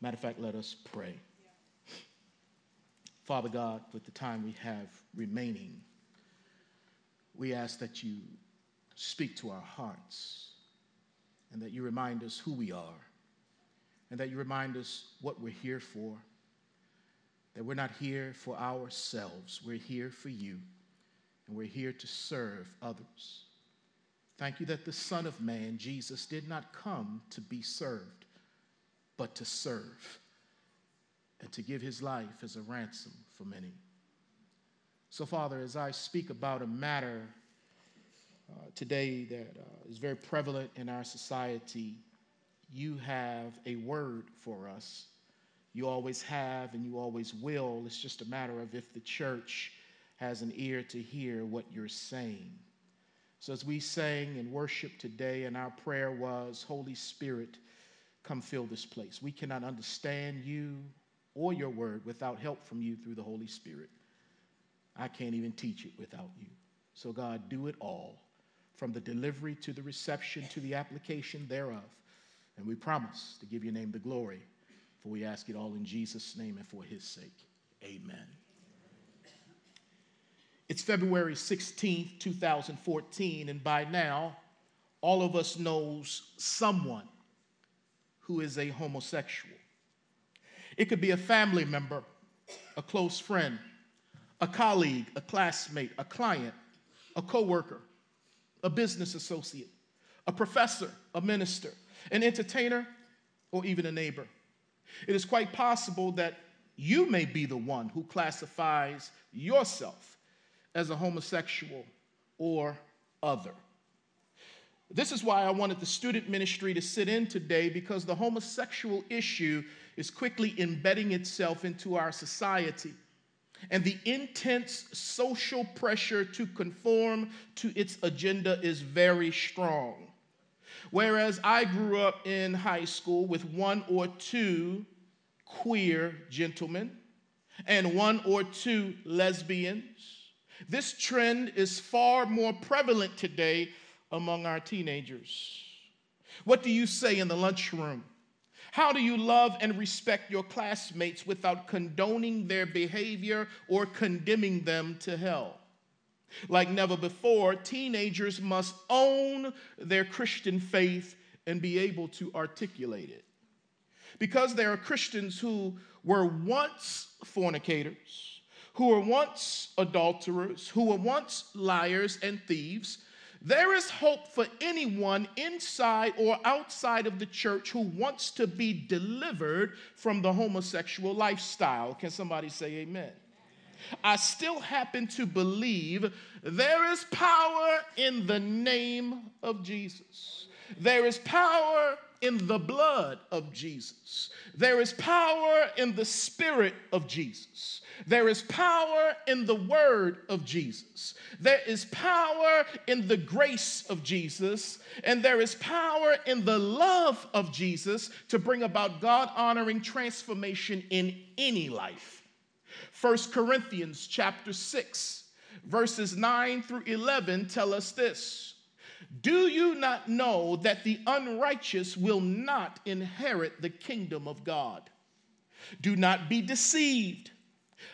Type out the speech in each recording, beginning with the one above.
Matter of fact, let us pray. Father God, with the time we have remaining, we ask that you speak to our hearts and that you remind us who we are and that you remind us what we're here for. That we're not here for ourselves, we're here for you, and we're here to serve others. Thank you that the Son of Man, Jesus, did not come to be served, but to serve and to give his life as a ransom for many. So, Father, as I speak about a matter uh, today that uh, is very prevalent in our society, you have a word for us. You always have and you always will. It's just a matter of if the church has an ear to hear what you're saying. So, as we sang and worship today, and our prayer was, Holy Spirit, come fill this place. We cannot understand you or your word without help from you through the Holy Spirit. I can't even teach it without you. So, God, do it all from the delivery to the reception to the application thereof. And we promise to give your name the glory, for we ask it all in Jesus' name and for his sake. Amen. It's February 16th, 2014, and by now, all of us knows someone who is a homosexual. It could be a family member, a close friend, a colleague, a classmate, a client, a coworker, a business associate, a professor, a minister, an entertainer, or even a neighbor. It is quite possible that you may be the one who classifies yourself as a homosexual or other. This is why I wanted the student ministry to sit in today because the homosexual issue is quickly embedding itself into our society. And the intense social pressure to conform to its agenda is very strong. Whereas I grew up in high school with one or two queer gentlemen and one or two lesbians, this trend is far more prevalent today among our teenagers. What do you say in the lunchroom? How do you love and respect your classmates without condoning their behavior or condemning them to hell? Like never before, teenagers must own their Christian faith and be able to articulate it. Because there are Christians who were once fornicators, who were once adulterers, who were once liars and thieves, there is hope for anyone inside or outside of the church who wants to be delivered from the homosexual lifestyle. Can somebody say amen? I still happen to believe there is power in the name of Jesus. There is power in the blood of Jesus. There is power in the spirit of Jesus. There is power in the word of Jesus. There is power in the grace of Jesus. And there is power in the love of Jesus to bring about God honoring transformation in any life. 1 Corinthians chapter 6, verses 9 through 11 tell us this. Do you not know that the unrighteous will not inherit the kingdom of God? Do not be deceived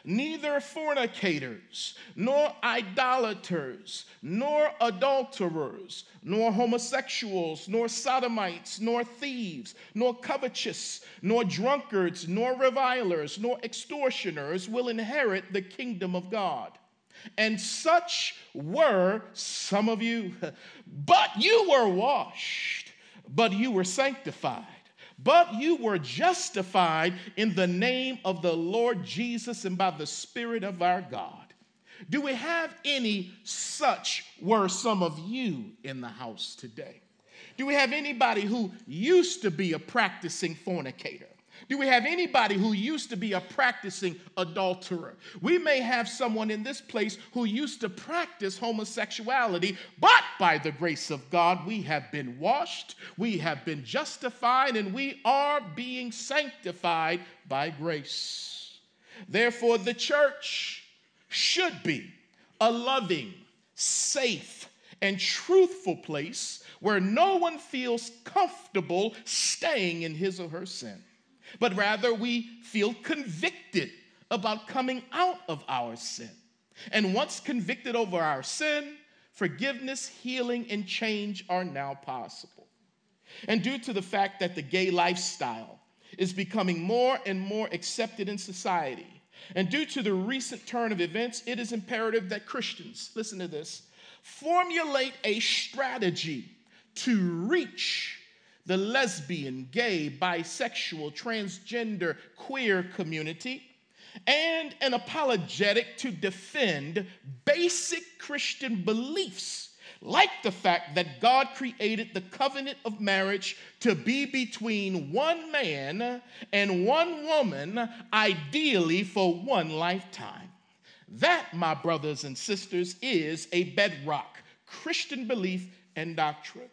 neither fornicators, nor idolaters, nor adulterers, nor homosexuals, nor sodomites, nor thieves, nor covetous, nor drunkards, nor revilers, nor extortioners will inherit the kingdom of God. And such were some of you. But you were washed, but you were sanctified but you were justified in the name of the Lord Jesus and by the Spirit of our God. Do we have any such were some of you in the house today? Do we have anybody who used to be a practicing fornicator? Do we have anybody who used to be a practicing adulterer? We may have someone in this place who used to practice homosexuality, but by the grace of God, we have been washed, we have been justified, and we are being sanctified by grace. Therefore, the church should be a loving, safe, and truthful place where no one feels comfortable staying in his or her sin. But rather we feel convicted about coming out of our sin. And once convicted over our sin, forgiveness, healing, and change are now possible. And due to the fact that the gay lifestyle is becoming more and more accepted in society, and due to the recent turn of events, it is imperative that Christians, listen to this, formulate a strategy to reach the lesbian, gay, bisexual, transgender, queer community and an apologetic to defend basic Christian beliefs, like the fact that God created the covenant of marriage to be between one man and one woman, ideally for one lifetime. That, my brothers and sisters, is a bedrock Christian belief and doctrine.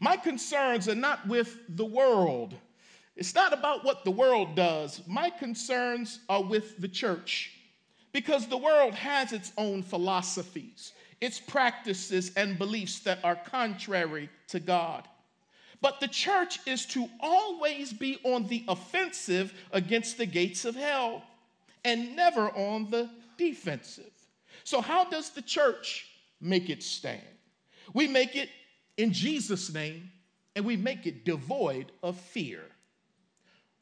My concerns are not with the world it's not about what the world does. My concerns are with the church because the world has its own philosophies, its practices, and beliefs that are contrary to God. But the church is to always be on the offensive against the gates of hell and never on the defensive. So, how does the church make it stand? We make it in Jesus' name and we make it devoid of fear.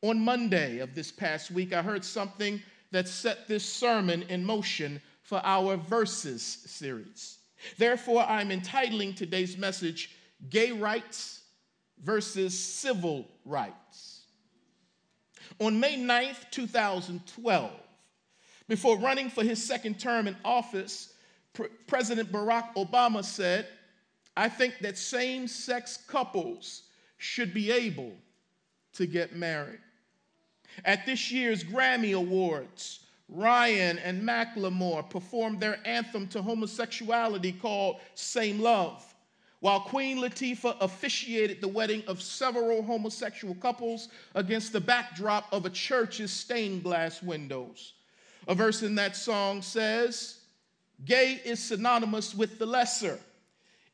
On Monday of this past week, I heard something that set this sermon in motion for our Verses series. Therefore, I'm entitling today's message Gay Rights versus Civil Rights. On May 9th, 2012, before running for his second term in office, President Barack Obama said, I think that same sex couples should be able to get married. At this year's Grammy Awards, Ryan and Macklemore performed their anthem to homosexuality called Same Love, while Queen Latifah officiated the wedding of several homosexual couples against the backdrop of a church's stained glass windows. A verse in that song says, Gay is synonymous with the lesser.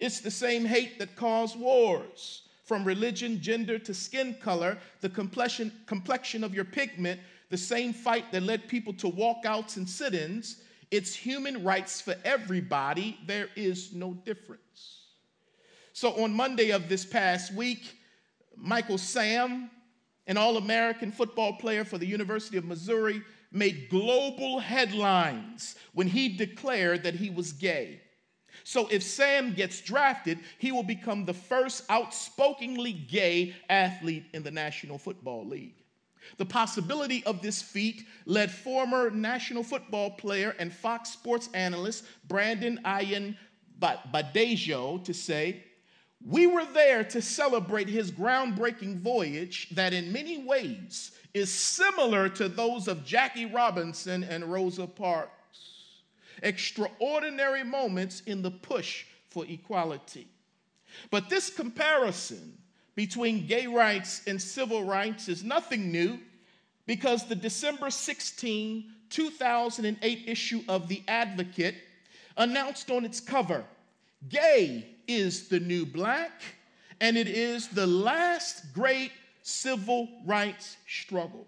It's the same hate that caused wars from religion, gender to skin color, the complexion, complexion of your pigment, the same fight that led people to walkouts and sit ins. It's human rights for everybody. There is no difference. So on Monday of this past week, Michael Sam, an All American football player for the University of Missouri, made global headlines when he declared that he was gay. So if Sam gets drafted, he will become the first outspokenly gay athlete in the National Football League. The possibility of this feat led former National Football player and Fox Sports analyst Brandon Ayan Badejo to say, We were there to celebrate his groundbreaking voyage that, in many ways, is similar to those of Jackie Robinson and Rosa Parks extraordinary moments in the push for equality. But this comparison between gay rights and civil rights is nothing new because the December 16, 2008 issue of The Advocate announced on its cover gay is the new black, and it is the last great civil rights struggle.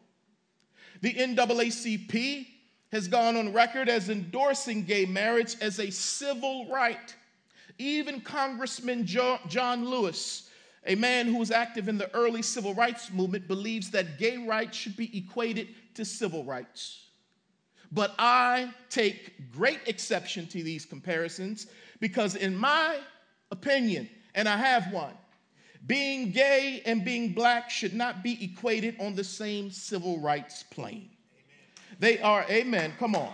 The NAACP has gone on record as endorsing gay marriage as a civil right. Even Congressman John Lewis, a man who was active in the early civil rights movement, believes that gay rights should be equated to civil rights. But I take great exception to these comparisons because, in my opinion, and I have one, being gay and being black should not be equated on the same civil rights plane. They are, amen, come on.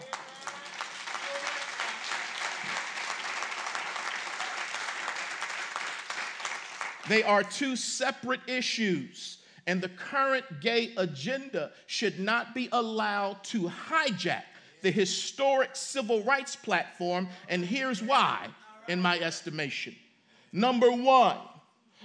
They are two separate issues, and the current gay agenda should not be allowed to hijack the historic civil rights platform, and here's why, in my estimation. Number one,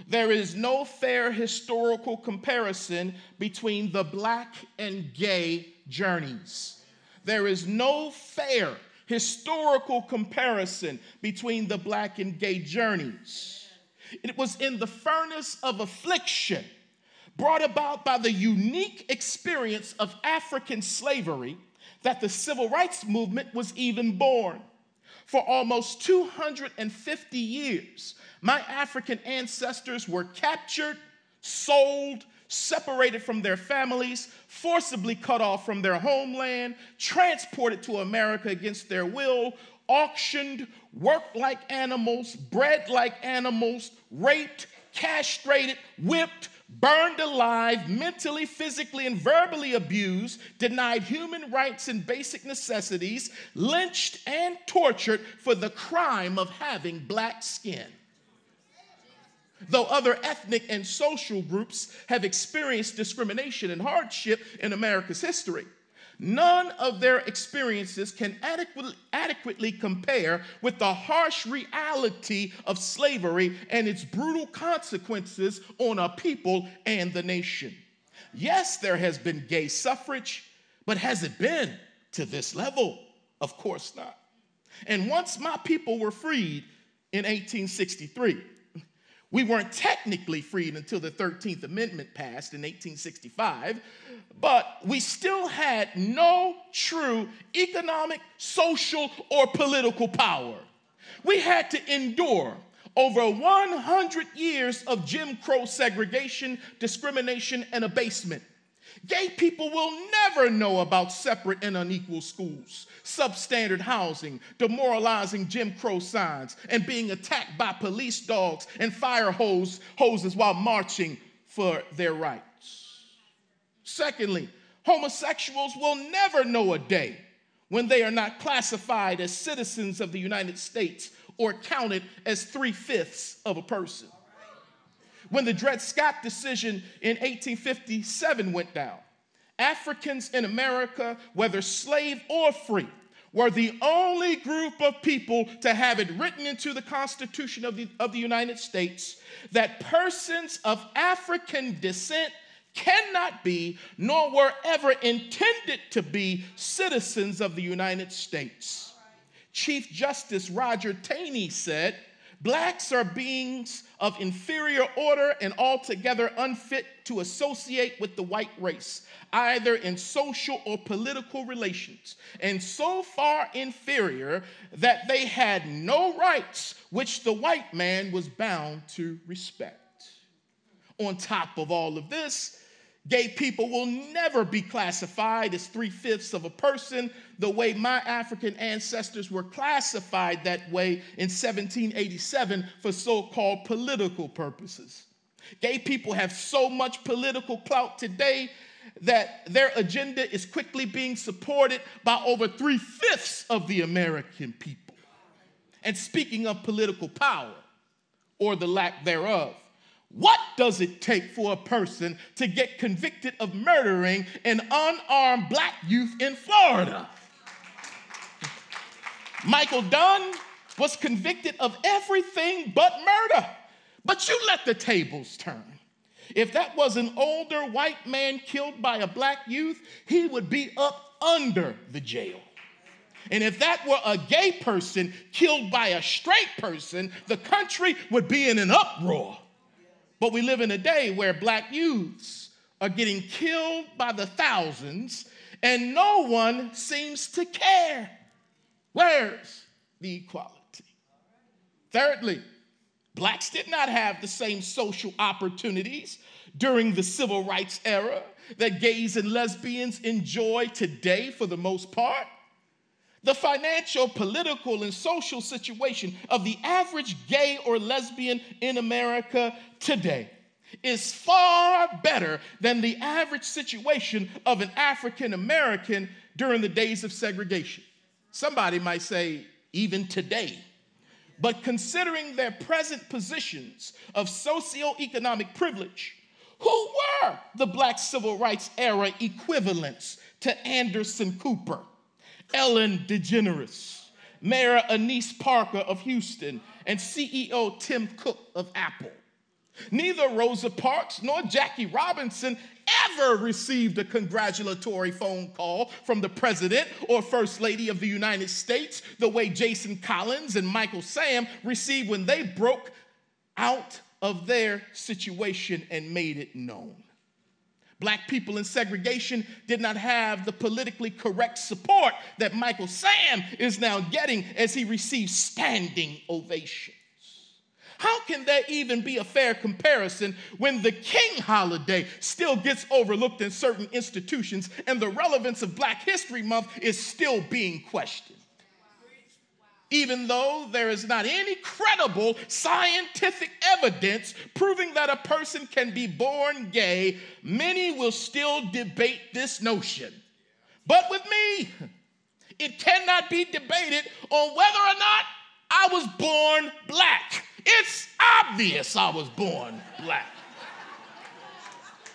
there is no fair historical comparison between the black and gay journeys. There is no fair historical comparison between the black and gay journeys. It was in the furnace of affliction brought about by the unique experience of African slavery that the civil rights movement was even born. For almost 250 years, my African ancestors were captured, sold, separated from their families, forcibly cut off from their homeland, transported to America against their will, auctioned, worked like animals, bred like animals, raped, castrated, whipped, burned alive, mentally, physically, and verbally abused, denied human rights and basic necessities, lynched and tortured for the crime of having black skin. Though other ethnic and social groups have experienced discrimination and hardship in America's history, None of their experiences can adequately, adequately, compare with the harsh reality of slavery and its brutal consequences on a people and the nation. Yes, there has been gay suffrage, but has it been to this level? Of course not. And once my people were freed in 1863, we weren't technically freed until the 13th Amendment passed in 1865, but we still had no true economic, social, or political power. We had to endure over 100 years of Jim Crow segregation, discrimination, and abasement. Gay people will never know about separate and unequal schools, substandard housing, demoralizing Jim Crow signs, and being attacked by police dogs and fire hose, hoses while marching for their rights. Secondly, homosexuals will never know a day when they are not classified as citizens of the United States or counted as three fifths of a person. When the Dred Scott decision in 1857 went down, Africans in America, whether slave or free, were the only group of people to have it written into the Constitution of the, of the United States that persons of African descent cannot be, nor were ever intended to be, citizens of the United States. Chief Justice Roger Taney said, Blacks are beings of inferior order and altogether unfit to associate with the white race, either in social or political relations, and so far inferior that they had no rights which the white man was bound to respect. On top of all of this, Gay people will never be classified as three fifths of a person the way my African ancestors were classified that way in 1787 for so called political purposes. Gay people have so much political clout today that their agenda is quickly being supported by over three fifths of the American people. And speaking of political power, or the lack thereof, what does it take for a person to get convicted of murdering an unarmed black youth in Florida? Michael Dunn was convicted of everything but murder. But you let the tables turn. If that was an older white man killed by a black youth, he would be up under the jail. And if that were a gay person killed by a straight person, the country would be in an uproar. But we live in a day where black youths are getting killed by the thousands and no one seems to care. Where's the equality? Thirdly, blacks did not have the same social opportunities during the civil rights era that gays and lesbians enjoy today for the most part. The financial, political, and social situation of the average gay or lesbian in America today is far better than the average situation of an African American during the days of segregation. Somebody might say, even today. But considering their present positions of socioeconomic privilege, who were the black civil rights era equivalents to Anderson Cooper? Ellen DeGeneres, Mayor Annise Parker of Houston, and CEO Tim Cook of Apple. Neither Rosa Parks nor Jackie Robinson ever received a congratulatory phone call from the President or First Lady of the United States the way Jason Collins and Michael Sam received when they broke out of their situation and made it known. Black people in segregation did not have the politically correct support that Michael Sam is now getting as he receives standing ovations. How can there even be a fair comparison when the King holiday still gets overlooked in certain institutions and the relevance of Black History Month is still being questioned? Even though there is not any credible scientific evidence proving that a person can be born gay, many will still debate this notion. But with me, it cannot be debated on whether or not I was born black. It's obvious I was born black.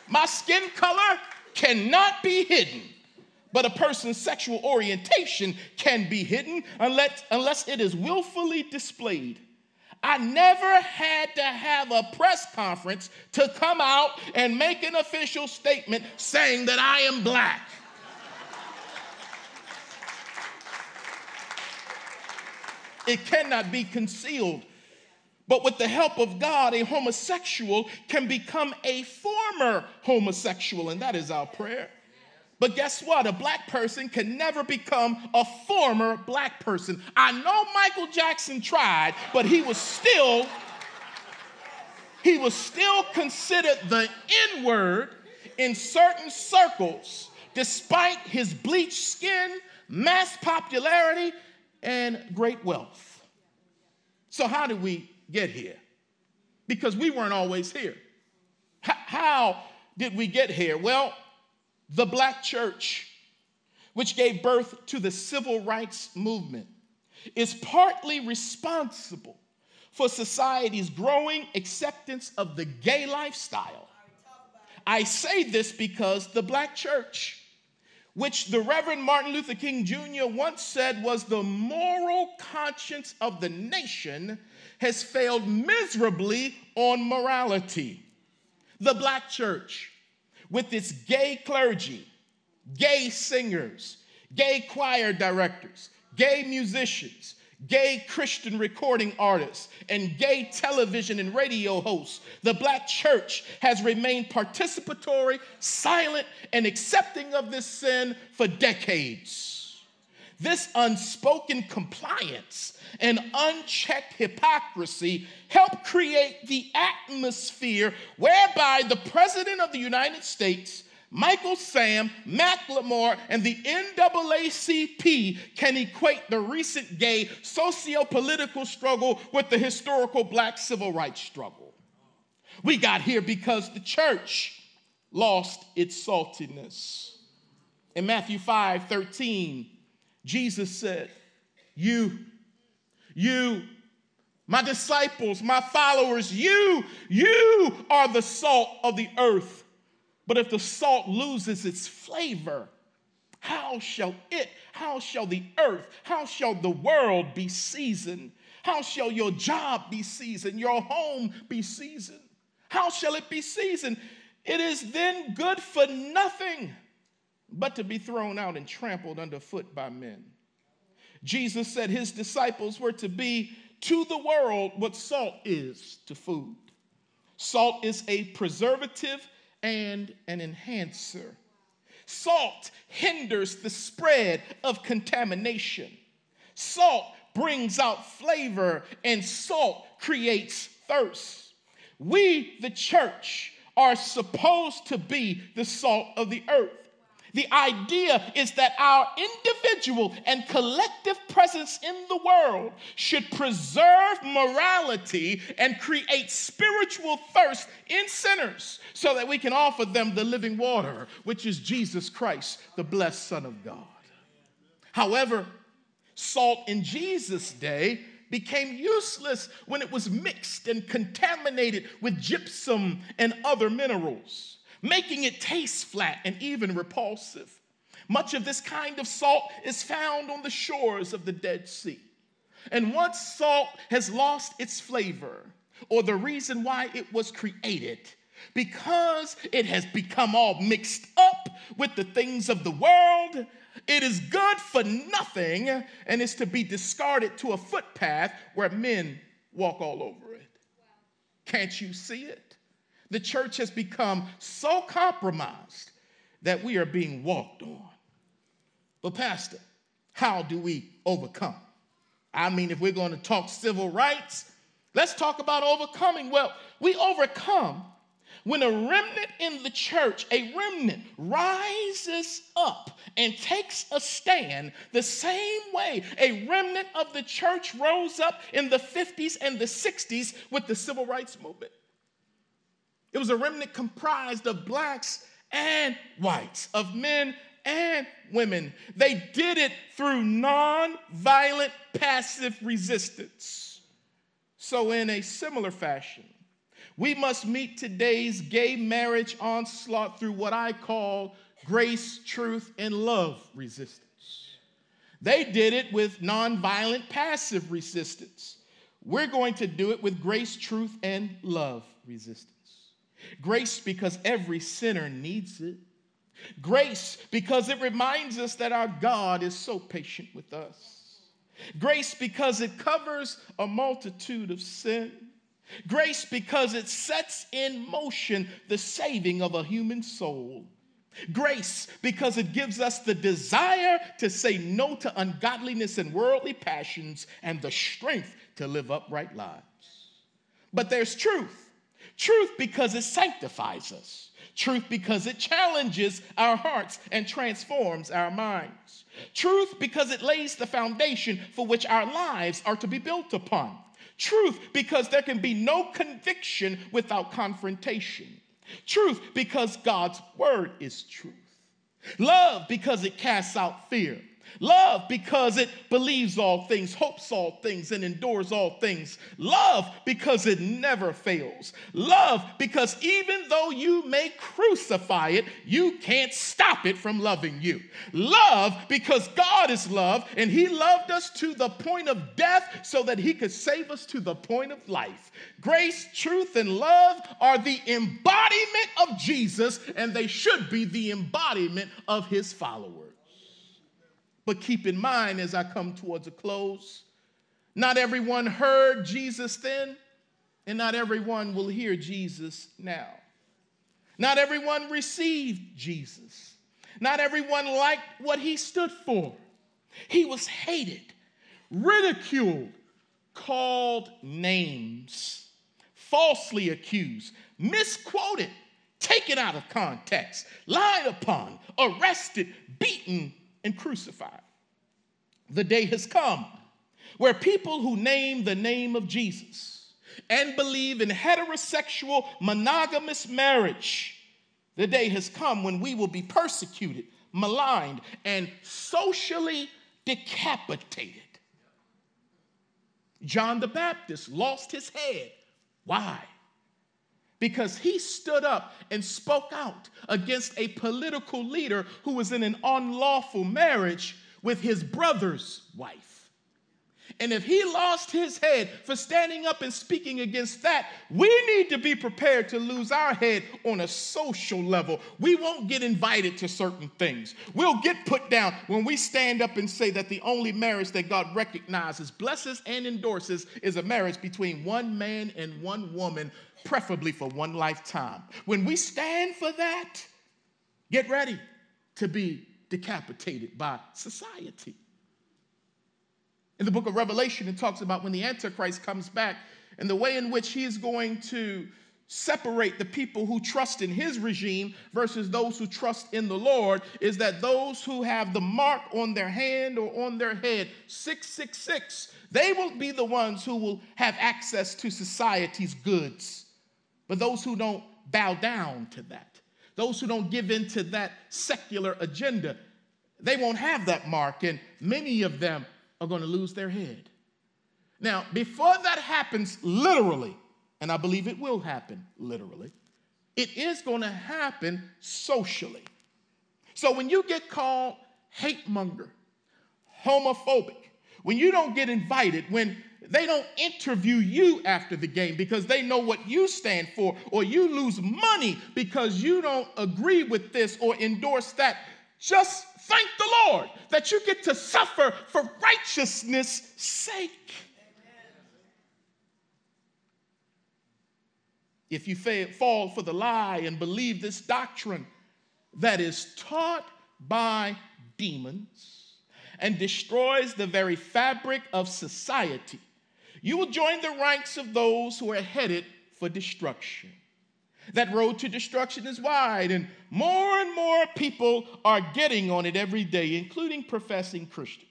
My skin color cannot be hidden but a person's sexual orientation can be hidden unless, unless it is willfully displayed. I never had to have a press conference to come out and make an official statement saying that I am black. it cannot be concealed. But with the help of God, a homosexual can become a former homosexual, and that is our prayer. But guess what? A black person can never become a former black person. I know Michael Jackson tried, but he was still he was still considered the N-word in certain circles, despite his bleached skin, mass popularity, and great wealth. So how did we get here? Because we weren't always here. How did we get here? Well, the black church, which gave birth to the civil rights movement, is partly responsible for society's growing acceptance of the gay lifestyle. I say this because the black church, which the Reverend Martin Luther King Jr. once said was the moral conscience of the nation, has failed miserably on morality. The black church, with its gay clergy, gay singers, gay choir directors, gay musicians, gay Christian recording artists, and gay television and radio hosts, the black church has remained participatory, silent, and accepting of this sin for decades. This unspoken compliance and unchecked hypocrisy help create the atmosphere whereby the President of the United States, Michael Sam, Macklemore, and the NAACP can equate the recent gay socio political struggle with the historical black civil rights struggle. We got here because the church lost its saltiness. In Matthew 5 13, Jesus said, You, you, my disciples, my followers, you, you are the salt of the earth. But if the salt loses its flavor, how shall it, how shall the earth, how shall the world be seasoned? How shall your job be seasoned, your home be seasoned? How shall it be seasoned? It is then good for nothing but to be thrown out and trampled underfoot by men. Jesus said his disciples were to be to the world what salt is to food. Salt is a preservative and an enhancer. Salt hinders the spread of contamination. Salt brings out flavor, and salt creates thirst. We, the church, are supposed to be the salt of the earth. The idea is that our individual and collective presence in the world should preserve morality and create spiritual thirst in sinners so that we can offer them the living water, which is Jesus Christ, the blessed Son of God. However, salt in Jesus' day became useless when it was mixed and contaminated with gypsum and other minerals making it taste flat and even repulsive. Much of this kind of salt is found on the shores of the Dead Sea. And once salt has lost its flavor, or the reason why it was created, because it has become all mixed up with the things of the world, it is good for nothing and is to be discarded to a footpath where men walk all over it. Can't you see it? The church has become so compromised that we are being walked on. But, Pastor, how do we overcome? I mean, if we're going to talk civil rights, let's talk about overcoming. Well, we overcome when a remnant in the church, a remnant, rises up and takes a stand the same way a remnant of the church rose up in the 50s and the 60s with the civil rights movement. It was a remnant comprised of blacks and whites, of men and women. They did it through non-violent, passive resistance. So, in a similar fashion, we must meet today's gay marriage onslaught through what I call grace, truth, and love resistance. They did it with nonviolent, passive resistance. We're going to do it with grace, truth, and love resistance. Grace because every sinner needs it. Grace because it reminds us that our God is so patient with us. Grace because it covers a multitude of sin. Grace because it sets in motion the saving of a human soul. Grace because it gives us the desire to say no to ungodliness and worldly passions and the strength to live upright lives. But there's truth. Truth because it sanctifies us. Truth because it challenges our hearts and transforms our minds. Truth because it lays the foundation for which our lives are to be built upon. Truth, because there can be no conviction without confrontation. Truth, because God's word is truth. Love, because it casts out fear. Love because it believes all things, hopes all things, and endures all things. Love because it never fails. Love because even though you may crucify it, you can't stop it from loving you. Love because God is love and He loved us to the point of death so that He could save us to the point of life. Grace, truth, and love are the embodiment of Jesus, and they should be the embodiment of His followers. But keep in mind as I come towards a close, not everyone heard Jesus then, and not everyone will hear Jesus now. Not everyone received Jesus. Not everyone liked what he stood for. He was hated, ridiculed, called names, falsely accused, misquoted, taken out of context, lied upon, arrested, beaten, and crucified. The day has come where people who name the name of Jesus and believe in heterosexual monogamous marriage, the day has come when we will be persecuted, maligned, and socially decapitated. John the Baptist lost his head. Why? Because he stood up and spoke out against a political leader who was in an unlawful marriage with his brother's wife. And if he lost his head for standing up and speaking against that, we need to be prepared to lose our head on a social level. We won't get invited to certain things. We'll get put down when we stand up and say that the only marriage that God recognizes, blesses, and endorses is a marriage between one man and one woman preferably for one lifetime. When we stand for that, get ready to be decapitated by society. In the book of Revelation, it talks about when the Antichrist comes back and the way in which he is going to separate the people who trust in his regime versus those who trust in the Lord is that those who have the mark on their hand or on their head, 666, they will be the ones who will have access to society's goods. But those who don't bow down to that, those who don't give in to that secular agenda, they won't have that mark, and many of them are going to lose their head. Now, before that happens literally, and I believe it will happen literally, it is going to happen socially. So when you get called hate monger, homophobic, when you don't get invited, when they don't interview you after the game because they know what you stand for, or you lose money because you don't agree with this or endorse that. Just thank the Lord that you get to suffer for righteousness' sake. if you fall for the lie and believe this doctrine that is taught by demons and destroys the very fabric of society, you will join the ranks of those who are headed for destruction. That road to destruction is wide, and more and more people are getting on it every day, including professing Christians.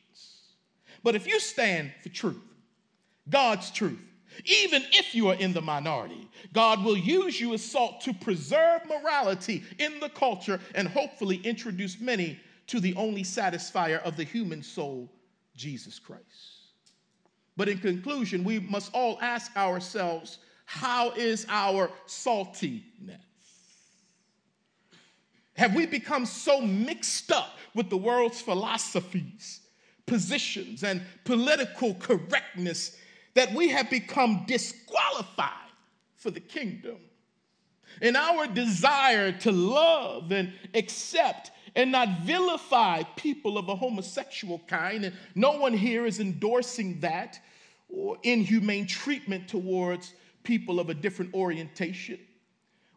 But if you stand for truth, God's truth, even if you are in the minority, God will use you as salt to preserve morality in the culture and hopefully introduce many to the only satisfier of the human soul, Jesus Christ. But in conclusion, we must all ask ourselves how is our saltiness? Have we become so mixed up with the world's philosophies, positions, and political correctness that we have become disqualified for the kingdom? In our desire to love and accept and not vilify people of a homosexual kind, and no one here is endorsing that or inhumane treatment towards people of a different orientation.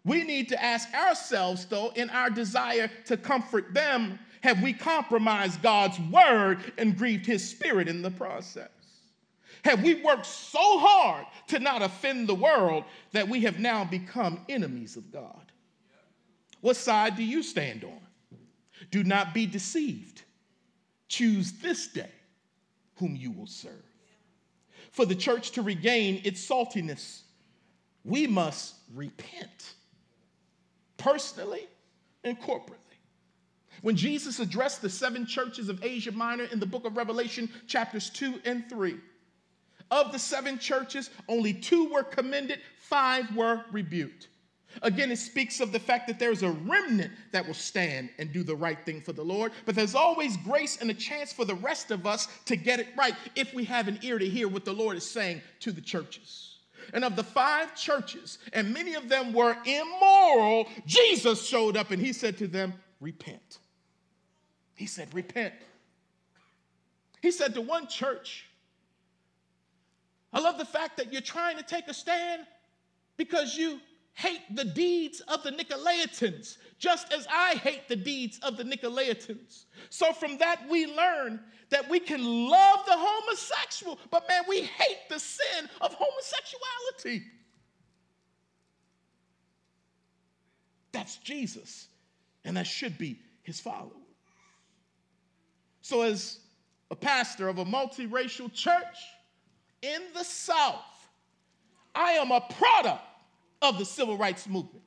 We need to ask ourselves, though, in our desire to comfort them, have we compromised God's word and grieved his spirit in the process? Have we worked so hard to not offend the world that we have now become enemies of God? What side do you stand on? Do not be deceived. Choose this day whom you will serve. For the church to regain its saltiness, we must repent personally and corporately. When Jesus addressed the seven churches of Asia Minor in the book of Revelation, chapters 2 and 3, of the seven churches, only two were commended, five were rebuked. Again, it speaks of the fact that there's a remnant that will stand and do the right thing for the Lord, but there's always grace and a chance for the rest of us to get it right if we have an ear to hear what the Lord is saying to the churches and of the five churches, and many of them were immoral, Jesus showed up and he said to them, Repent. He said, Repent. He said to one church, I love the fact that you're trying to take a stand because you hate the deeds of the Nicolaitans, just as I hate the deeds of the Nicolaitans. So from that, we learn that we can love the homosexual, but man, we hate the sin of homosexuality. That's Jesus, and that should be his follower. So, as a pastor of a multiracial church in the South, I am a product of the civil rights movement.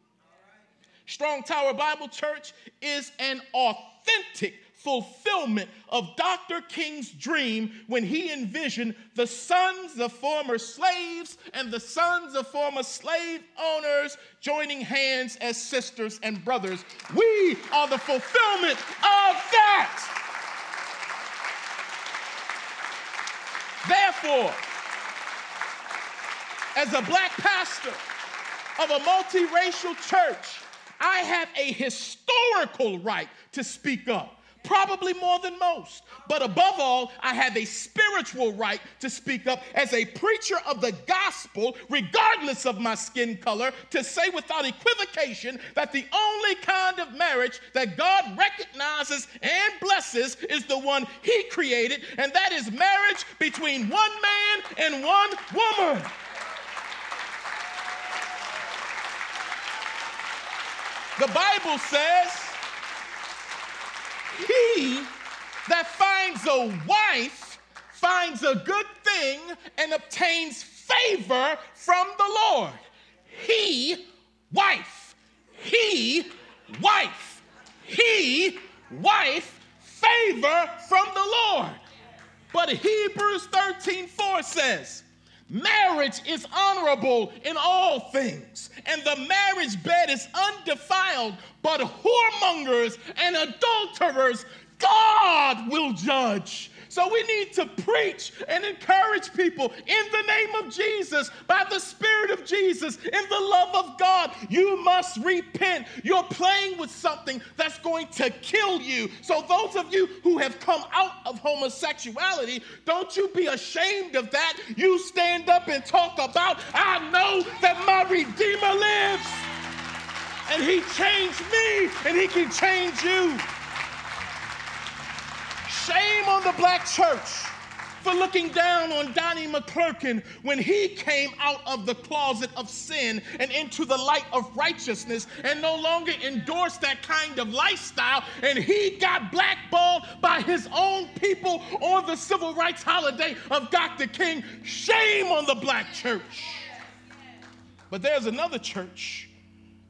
Strong Tower Bible Church is an authentic fulfillment of Dr. King's dream when he envisioned the sons of former slaves and the sons of former slave owners joining hands as sisters and brothers. We are the fulfillment of that. Therefore, as a black pastor, of a multiracial church, I have a historical right to speak up, probably more than most. But above all, I have a spiritual right to speak up as a preacher of the gospel, regardless of my skin color, to say without equivocation that the only kind of marriage that God recognizes and blesses is the one He created, and that is marriage between one man and one woman. The Bible says, He that finds a wife finds a good thing and obtains favor from the Lord. He, wife, he, wife, he, wife, favor from the Lord. But Hebrews 13 4 says, Marriage is honorable in all things, and the marriage bed is undefiled, but whoremongers and adulterers God will judge. So we need to preach and encourage people in the name of Jesus, by the Spirit of Jesus, in the love of God. You must repent. You're playing with something that's going to kill you. So, those of you who have come out of homosexuality, don't you be ashamed of that. You stand up and talk about, I know that my Redeemer lives and he changed me and he can change you. Shame on the black church for looking down on Donnie McClurkin when he came out of the closet of sin and into the light of righteousness and no longer endorsed that kind of lifestyle. And he got blackballed by his own people on the civil rights holiday of Dr. King. Shame on the black church. But there's another church.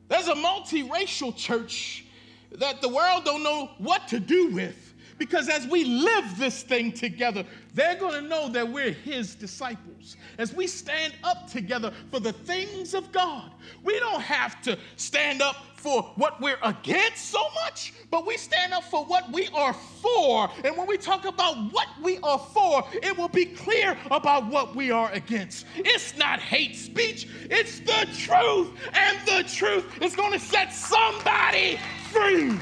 There's a multiracial church that the world don't know what to do with. Because as we live this thing together, they're going to know that we're His disciples. As we stand up together for the things of God, we don't have to stand up for what we're against so much, but we stand up for what we are for. And when we talk about what we are for, it will be clear about what we are against. It's not hate speech, it's the truth. And the truth is going to set somebody free.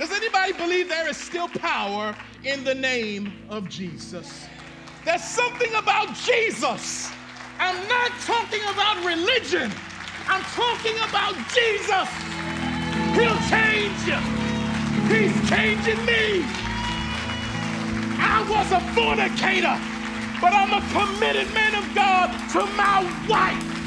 Does anybody believe there is still power in the name of Jesus? There's something about Jesus. I'm not talking about religion. I'm talking about Jesus. He'll change you. He's changing me. I was a fornicator, but I'm a committed man of God to my wife.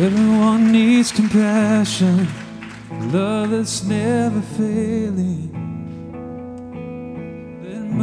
Everyone needs compassion, love that's never failing.